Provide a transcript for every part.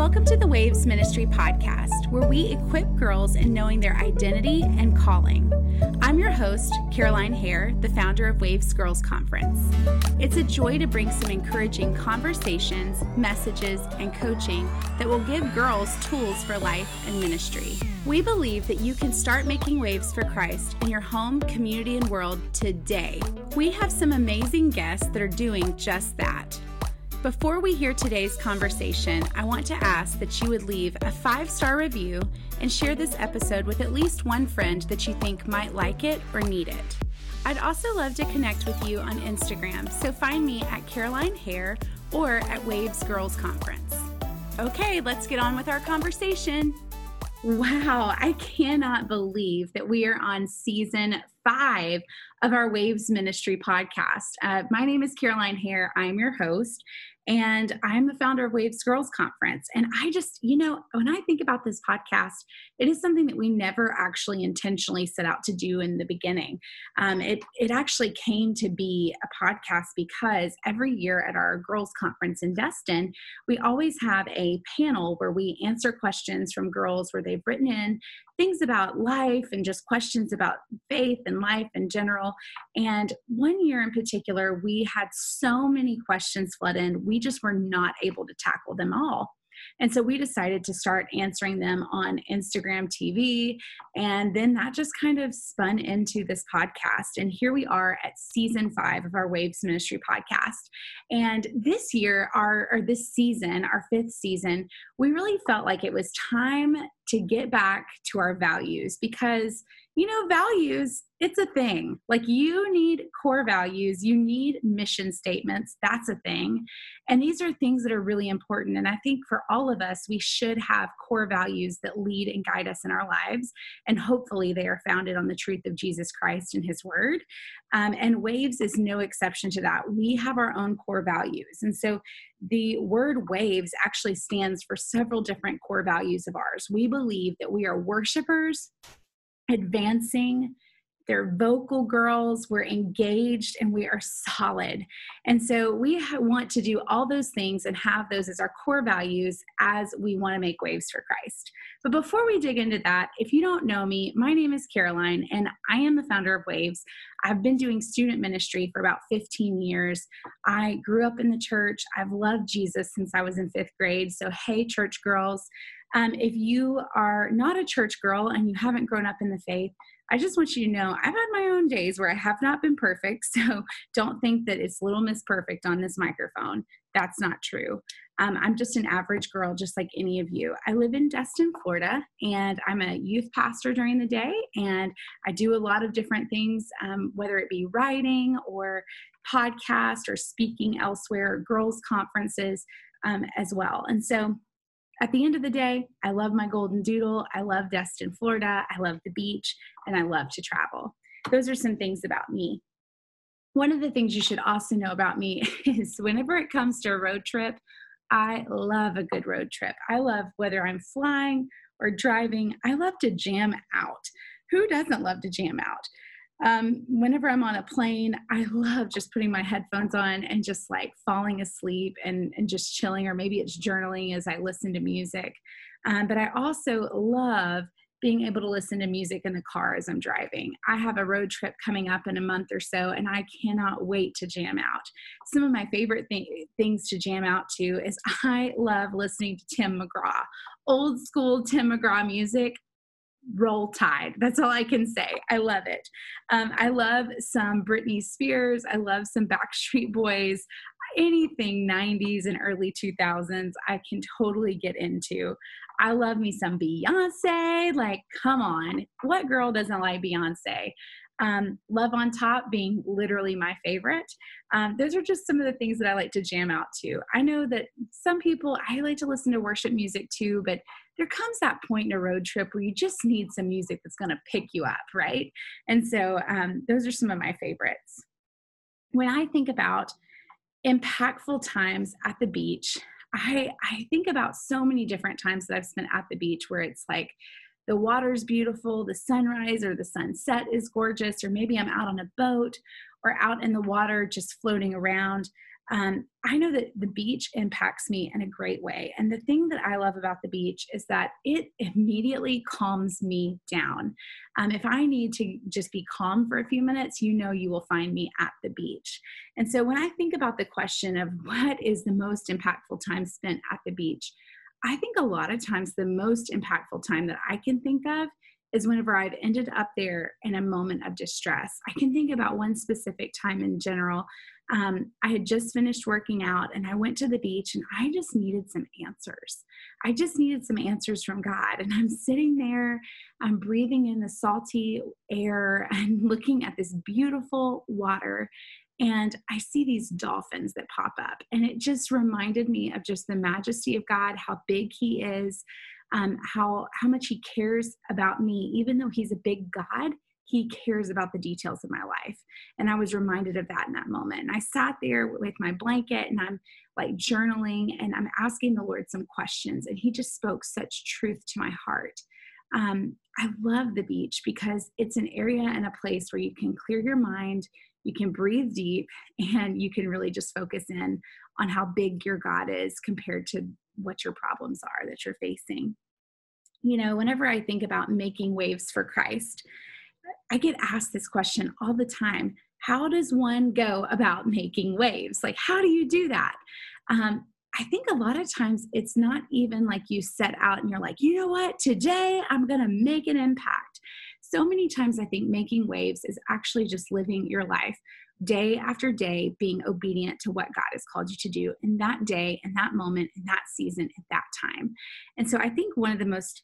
Welcome to the Waves Ministry podcast, where we equip girls in knowing their identity and calling. I'm your host, Caroline Hare, the founder of Waves Girls Conference. It's a joy to bring some encouraging conversations, messages, and coaching that will give girls tools for life and ministry. We believe that you can start making waves for Christ in your home, community, and world today. We have some amazing guests that are doing just that. Before we hear today's conversation, I want to ask that you would leave a five star review and share this episode with at least one friend that you think might like it or need it. I'd also love to connect with you on Instagram, so find me at Caroline Hare or at Waves Girls Conference. Okay, let's get on with our conversation. Wow, I cannot believe that we are on season five of our Waves Ministry podcast. Uh, my name is Caroline Hare. I'm your host, and I'm the founder of Waves Girls Conference. And I just, you know, when I think about this podcast, it is something that we never actually intentionally set out to do in the beginning. Um, it, it actually came to be a podcast because every year at our girls' conference in Destin, we always have a panel where we answer questions from girls where they've written in things about life and just questions about faith and life in general. And one year in particular, we had so many questions flood in, we just were not able to tackle them all. And so we decided to start answering them on Instagram TV. And then that just kind of spun into this podcast. And here we are at season five of our Waves Ministry podcast. And this year, our, or this season, our fifth season, we really felt like it was time to get back to our values because you know, values, it's a thing. Like you need core values, you need mission statements. That's a thing. And these are things that are really important. And I think for all of us, we should have core values that lead and guide us in our lives. And hopefully they are founded on the truth of Jesus Christ and his word. Um, and Waves is no exception to that. We have our own core values. And so the word waves actually stands for several different core values of ours. We believe that we are worshipers, advancing. They're vocal girls. We're engaged and we are solid. And so we want to do all those things and have those as our core values as we want to make waves for Christ. But before we dig into that, if you don't know me, my name is Caroline and I am the founder of Waves. I've been doing student ministry for about 15 years. I grew up in the church. I've loved Jesus since I was in fifth grade. So, hey, church girls. Um, if you are not a church girl and you haven't grown up in the faith, I just want you to know I've had my own days where I have not been perfect. So don't think that it's Little Miss Perfect on this microphone. That's not true. Um, I'm just an average girl, just like any of you. I live in Destin, Florida, and I'm a youth pastor during the day. And I do a lot of different things, um, whether it be writing or podcast or speaking elsewhere, girls' conferences um, as well. And so at the end of the day, I love my golden doodle. I love Destin, Florida. I love the beach and I love to travel. Those are some things about me. One of the things you should also know about me is whenever it comes to a road trip, I love a good road trip. I love whether I'm flying or driving, I love to jam out. Who doesn't love to jam out? Um, whenever I'm on a plane, I love just putting my headphones on and just like falling asleep and, and just chilling, or maybe it's journaling as I listen to music. Um, but I also love being able to listen to music in the car as I'm driving. I have a road trip coming up in a month or so, and I cannot wait to jam out. Some of my favorite th- things to jam out to is I love listening to Tim McGraw, old school Tim McGraw music roll tide. That's all I can say. I love it. Um, I love some Britney Spears. I love some Backstreet Boys. Anything 90s and early 2000s, I can totally get into. I love me some Beyonce. Like, come on. What girl doesn't like Beyonce? Um, Love on Top being literally my favorite. Um, those are just some of the things that I like to jam out to. I know that some people, I like to listen to worship music too, but there comes that point in a road trip where you just need some music that's going to pick you up, right? And so um, those are some of my favorites. When I think about impactful times at the beach, I, I think about so many different times that I've spent at the beach where it's like the water's beautiful, the sunrise or the sunset is gorgeous, or maybe I'm out on a boat or out in the water just floating around. um, I know that the beach impacts me in a great way. And the thing that I love about the beach is that it immediately calms me down. Um, if I need to just be calm for a few minutes, you know you will find me at the beach. And so when I think about the question of what is the most impactful time spent at the beach, I think a lot of times the most impactful time that I can think of is whenever I've ended up there in a moment of distress. I can think about one specific time in general. Um, I had just finished working out and I went to the beach and I just needed some answers. I just needed some answers from God. And I'm sitting there, I'm breathing in the salty air and looking at this beautiful water. And I see these dolphins that pop up. And it just reminded me of just the majesty of God, how big He is, um, how how much he cares about me. Even though he's a big god he cares about the details of my life. And i was reminded of that in that moment. And i sat there with my blanket and i'm like journaling and i'm asking the lord some questions and he just spoke such truth to my heart. Um, i love the beach because it's an area and a place where you can clear your mind you can breathe deep and you can really just focus in on how big your god is compared to what your problems are that you're facing. You know, whenever I think about making waves for Christ, I get asked this question all the time How does one go about making waves? Like, how do you do that? Um, I think a lot of times it's not even like you set out and you're like, you know what, today I'm going to make an impact. So many times I think making waves is actually just living your life day after day being obedient to what God has called you to do in that day, in that moment, in that season, at that time. And so I think one of the most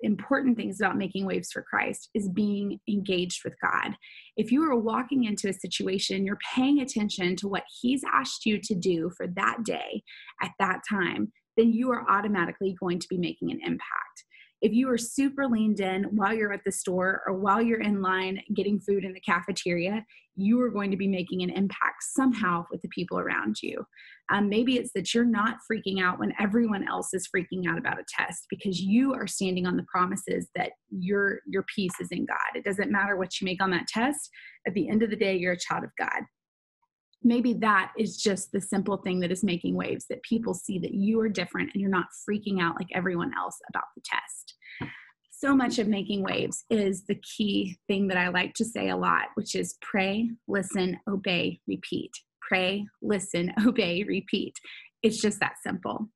important things about making waves for Christ is being engaged with God. If you are walking into a situation, you're paying attention to what He's asked you to do for that day at that time, then you are automatically going to be making an impact if you are super leaned in while you're at the store or while you're in line getting food in the cafeteria, you are going to be making an impact somehow with the people around you. Um, maybe it's that you're not freaking out when everyone else is freaking out about a test because you are standing on the promises that your your peace is in God. It doesn't matter what you make on that test. At the end of the day, you're a child of God maybe that is just the simple thing that is making waves that people see that you are different and you're not freaking out like everyone else about the test so much of making waves is the key thing that i like to say a lot which is pray listen obey repeat. Pray listen obey repeat. It's just that simple.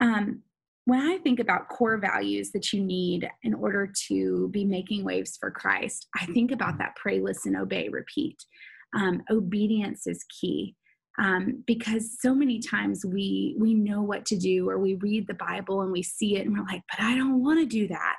Um, when i think about core values that you need in order to be making waves for christ i think about that pray listen obey repeat. Um, obedience is key um, because so many times we we know what to do or we read the bible and we see it and we're like but i don't want to do that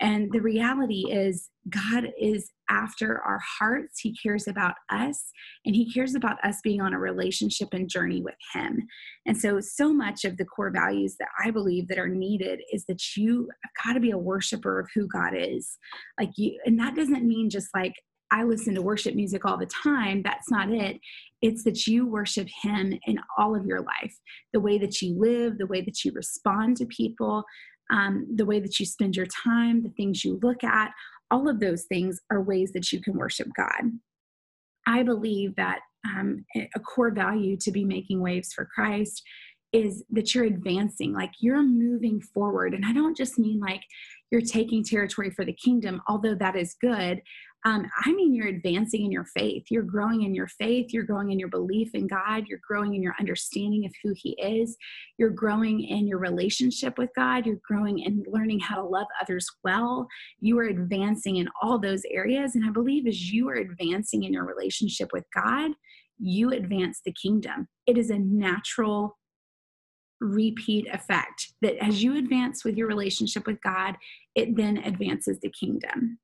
and the reality is god is after our hearts he cares about us and he cares about us being on a relationship and journey with him and so so much of the core values that i believe that are needed is that you have got to be a worshiper of who god is like you and that doesn't mean just like I listen to worship music all the time. That's not it. It's that you worship Him in all of your life the way that you live, the way that you respond to people, um, the way that you spend your time, the things you look at. All of those things are ways that you can worship God. I believe that um, a core value to be making waves for Christ is that you're advancing, like you're moving forward. And I don't just mean like you're taking territory for the kingdom, although that is good. Um, I mean, you're advancing in your faith. You're growing in your faith. You're growing in your belief in God. You're growing in your understanding of who He is. You're growing in your relationship with God. You're growing in learning how to love others well. You are advancing in all those areas. And I believe as you are advancing in your relationship with God, you advance the kingdom. It is a natural repeat effect that as you advance with your relationship with God, it then advances the kingdom.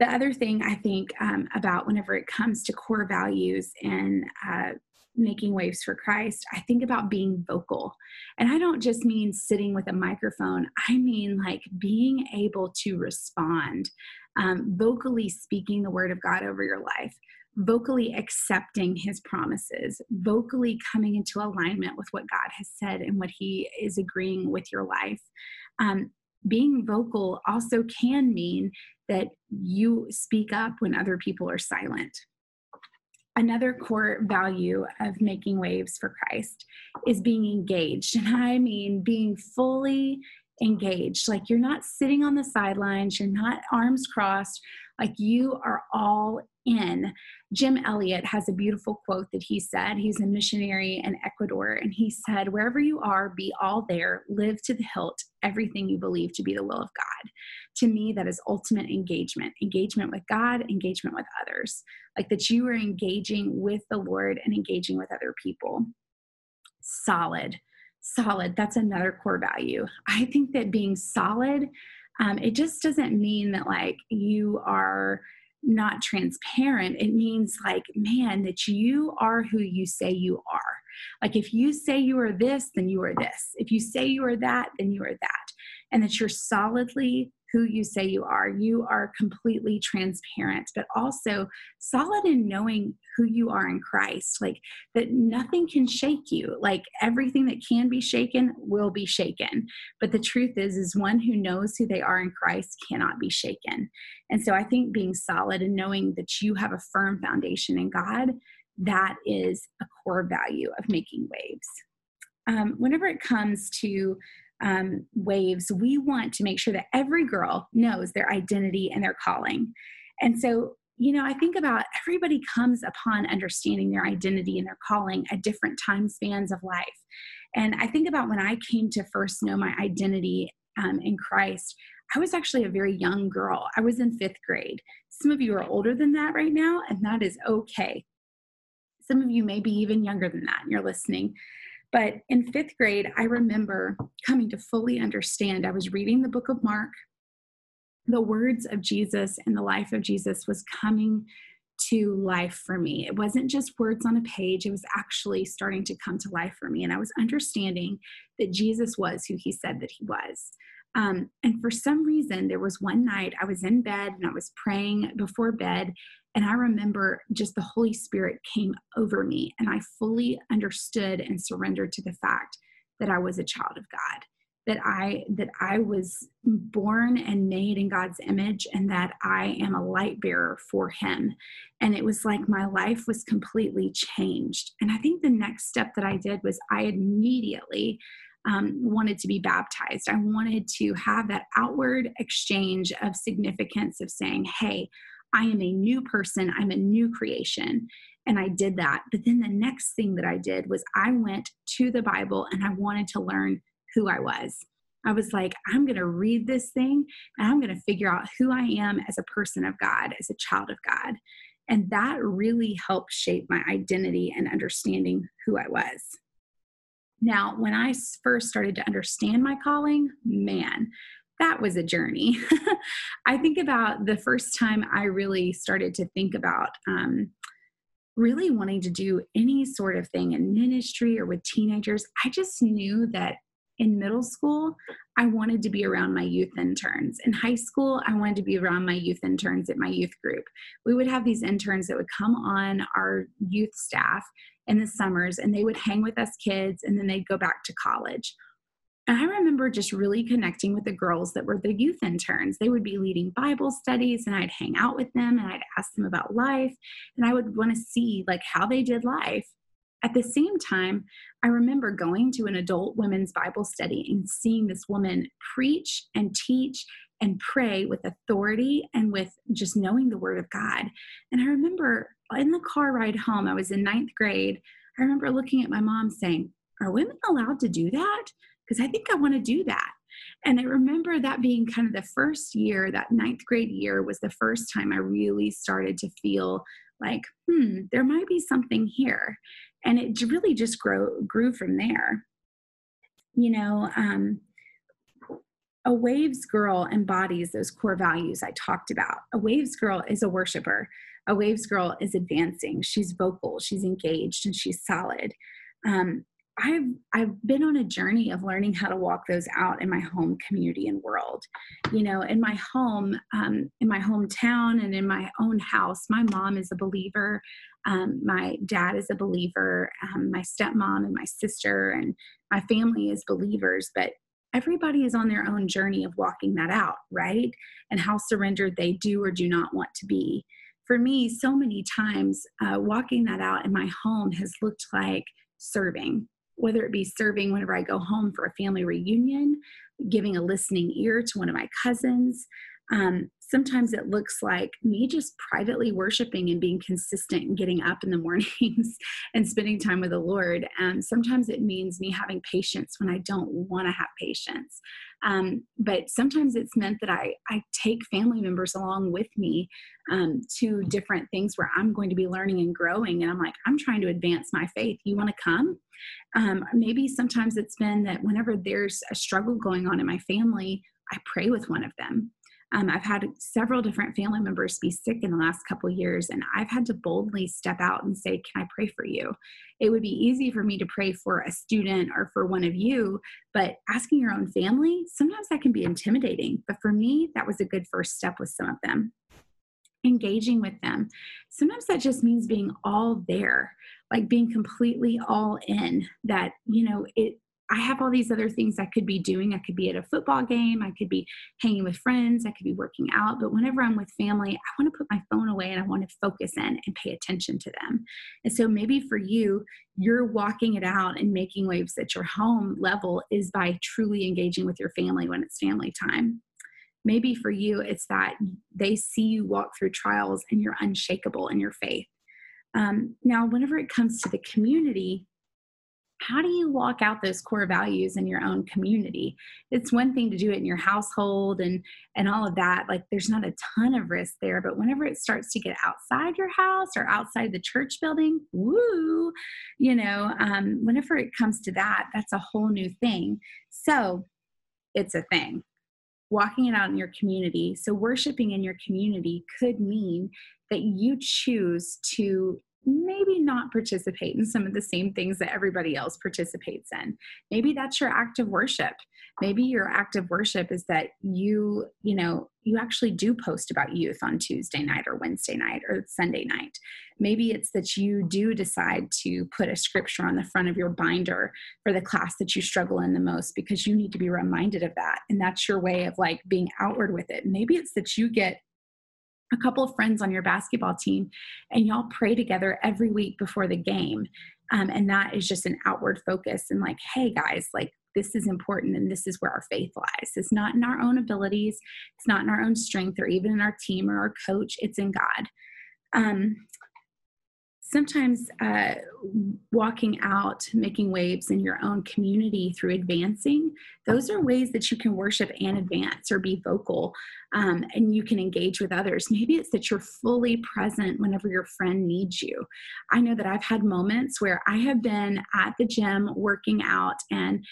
The other thing I think um, about whenever it comes to core values and uh, making waves for Christ, I think about being vocal. And I don't just mean sitting with a microphone, I mean like being able to respond, um, vocally speaking the word of God over your life vocally accepting his promises, vocally coming into alignment with what God has said and what he is agreeing with your life. Um, being vocal also can mean that you speak up when other people are silent. another core value of making waves for Christ is being engaged. And I mean being fully engaged. Like you're not sitting on the sidelines, you're not arms crossed, like you are all in. Jim Elliot has a beautiful quote that he said. He's a missionary in Ecuador, and he said, Wherever you are, be all there, live to the hilt everything you believe to be the will of God. To me, that is ultimate engagement engagement with God, engagement with others. Like that you are engaging with the Lord and engaging with other people. Solid solid that's another core value. I think that being solid um, it just doesn't mean that like you are not transparent. It means like man that you are who you say you are. Like if you say you are this then you are this. If you say you are that then you are that. And that you're solidly who you say you are. You are completely transparent, but also solid in knowing who you are in Christ. Like that nothing can shake you. Like everything that can be shaken will be shaken. But the truth is, is one who knows who they are in Christ cannot be shaken. And so I think being solid and knowing that you have a firm foundation in God, that is a core value of making waves. Um, whenever it comes to um, waves, we want to make sure that every girl knows their identity and their calling. And so, you know, I think about everybody comes upon understanding their identity and their calling at different time spans of life. And I think about when I came to first know my identity um, in Christ, I was actually a very young girl. I was in fifth grade. Some of you are older than that right now, and that is okay. Some of you may be even younger than that, and you're listening. But in fifth grade, I remember coming to fully understand. I was reading the book of Mark. The words of Jesus and the life of Jesus was coming to life for me. It wasn't just words on a page, it was actually starting to come to life for me. And I was understanding that Jesus was who he said that he was. Um, and for some reason, there was one night I was in bed and I was praying before bed, and I remember just the Holy Spirit came over me, and I fully understood and surrendered to the fact that I was a child of God, that I that I was born and made in God's image, and that I am a light bearer for Him. And it was like my life was completely changed. And I think the next step that I did was I immediately um, wanted to be baptized. I wanted to have that outward exchange of significance of saying, hey, I am a new person, I'm a new creation. And I did that. But then the next thing that I did was I went to the Bible and I wanted to learn who I was. I was like, I'm going to read this thing and I'm going to figure out who I am as a person of God, as a child of God. And that really helped shape my identity and understanding who I was. Now, when I first started to understand my calling, man, that was a journey. I think about the first time I really started to think about um, really wanting to do any sort of thing in ministry or with teenagers. I just knew that in middle school, I wanted to be around my youth interns. In high school, I wanted to be around my youth interns at my youth group. We would have these interns that would come on our youth staff in the summers and they would hang with us kids and then they'd go back to college and I remember just really connecting with the girls that were the youth interns. They would be leading Bible studies and I'd hang out with them and I'd ask them about life and I would want to see like how they did life. At the same time, I remember going to an adult women's Bible study and seeing this woman preach and teach and pray with authority and with just knowing the word of God. And I remember in the car ride home, I was in ninth grade. I remember looking at my mom saying, Are women allowed to do that? Because I think I want to do that. And I remember that being kind of the first year, that ninth grade year was the first time I really started to feel like, hmm, there might be something here. And it really just grow, grew from there. You know, um, a waves girl embodies those core values I talked about. A waves girl is a worshiper. A waves girl is advancing. She's vocal, she's engaged, and she's solid. Um, I've I've been on a journey of learning how to walk those out in my home community and world. You know, in my home, um, in my hometown, and in my own house, my mom is a believer. Um, my dad is a believer. Um, my stepmom and my sister and my family is believers. But everybody is on their own journey of walking that out, right? And how surrendered they do or do not want to be for me, so many times uh, walking that out in my home has looked like serving, whether it be serving whenever I go home for a family reunion, giving a listening ear to one of my cousins. Um, sometimes it looks like me just privately worshiping and being consistent and getting up in the mornings and spending time with the Lord. And sometimes it means me having patience when I don't want to have patience. Um, but sometimes it's meant that I, I take family members along with me um, to different things where I'm going to be learning and growing. And I'm like, I'm trying to advance my faith. You want to come? Um, maybe sometimes it's been that whenever there's a struggle going on in my family, I pray with one of them. Um, I've had several different family members be sick in the last couple years, and I've had to boldly step out and say, Can I pray for you? It would be easy for me to pray for a student or for one of you, but asking your own family, sometimes that can be intimidating. But for me, that was a good first step with some of them. Engaging with them. Sometimes that just means being all there, like being completely all in, that, you know, it, I have all these other things I could be doing. I could be at a football game, I could be hanging with friends, I could be working out. But whenever I'm with family, I want to put my phone away and I want to focus in and pay attention to them. And so maybe for you, you're walking it out and making waves at your home level is by truly engaging with your family when it's family time. Maybe for you, it's that they see you walk through trials and you're unshakable in your faith. Um, now, whenever it comes to the community, how do you walk out those core values in your own community? It's one thing to do it in your household and and all of that like there's not a ton of risk there but whenever it starts to get outside your house or outside the church building woo you know um, whenever it comes to that that's a whole new thing. So it's a thing. Walking it out in your community so worshiping in your community could mean that you choose to maybe not participate in some of the same things that everybody else participates in. Maybe that's your act of worship. Maybe your act of worship is that you, you know, you actually do post about youth on Tuesday night or Wednesday night or Sunday night. Maybe it's that you do decide to put a scripture on the front of your binder for the class that you struggle in the most because you need to be reminded of that. And that's your way of like being outward with it. Maybe it's that you get a couple of friends on your basketball team and y'all pray together every week before the game. Um, and that is just an outward focus and like hey guys like this is important and this is where our faith lies. It's not in our own abilities. It's not in our own strength or even in our team or our coach. It's in god. Um, sometimes uh, walking out, making waves in your own community through advancing, those are ways that you can worship and advance or be vocal um, and you can engage with others. Maybe it's that you're fully present whenever your friend needs you. I know that I've had moments where I have been at the gym working out and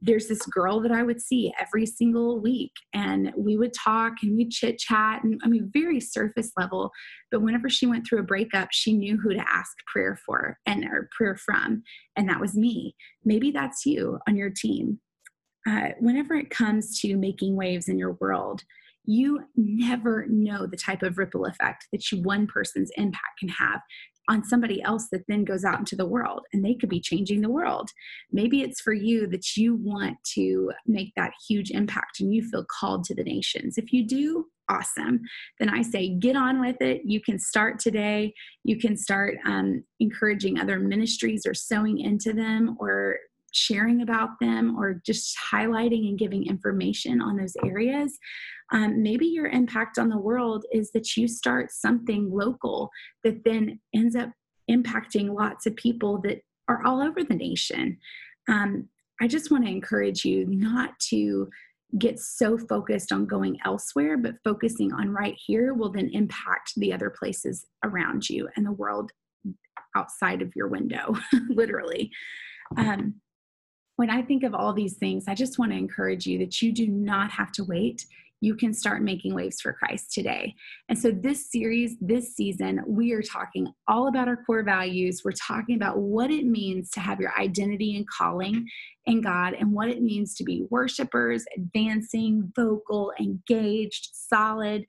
there's this girl that I would see every single week, and we would talk and we'd chit chat, and I mean, very surface level. But whenever she went through a breakup, she knew who to ask prayer for and or prayer from, and that was me. Maybe that's you on your team. Uh, whenever it comes to making waves in your world, you never know the type of ripple effect that you, one person's impact can have on somebody else that then goes out into the world and they could be changing the world. Maybe it's for you that you want to make that huge impact and you feel called to the nations. If you do, awesome. Then I say, get on with it. You can start today. You can start um, encouraging other ministries or sowing into them or sharing about them or just highlighting and giving information on those areas. Um, maybe your impact on the world is that you start something local that then ends up impacting lots of people that are all over the nation. Um, I just want to encourage you not to get so focused on going elsewhere, but focusing on right here will then impact the other places around you and the world outside of your window, literally. Um, when I think of all these things, I just want to encourage you that you do not have to wait you can start making waves for Christ today. And so, this series, this season, we are talking all about our core values. We're talking about what it means to have your identity and calling in God and what it means to be worshipers, advancing, vocal, engaged, solid.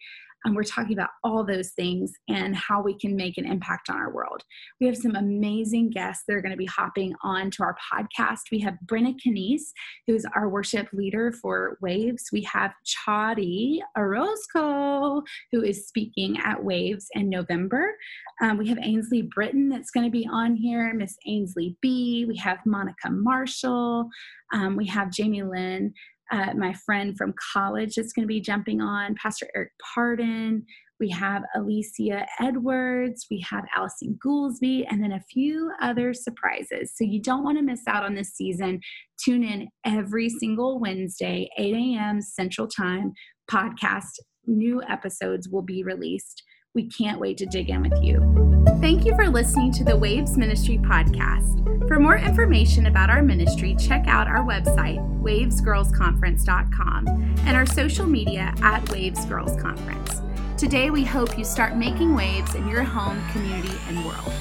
And we're talking about all those things and how we can make an impact on our world. We have some amazing guests that are going to be hopping on to our podcast. We have Brenna Canese, who's our worship leader for Waves. We have Chadi Orozco, who is speaking at Waves in November. Um, we have Ainsley Britton that's going to be on here, Miss Ainsley B. We have Monica Marshall. Um, we have Jamie Lynn uh, my friend from college that's going to be jumping on, Pastor Eric Pardon. We have Alicia Edwards, we have Allison Goolsby, and then a few other surprises. So you don't want to miss out on this season. Tune in every single Wednesday, 8 a.m. Central Time. Podcast new episodes will be released. We can't wait to dig in with you. Thank you for listening to the Waves Ministry podcast. For more information about our ministry, check out our website, wavesgirlsconference.com, and our social media at Waves Girls Conference. Today, we hope you start making waves in your home, community, and world.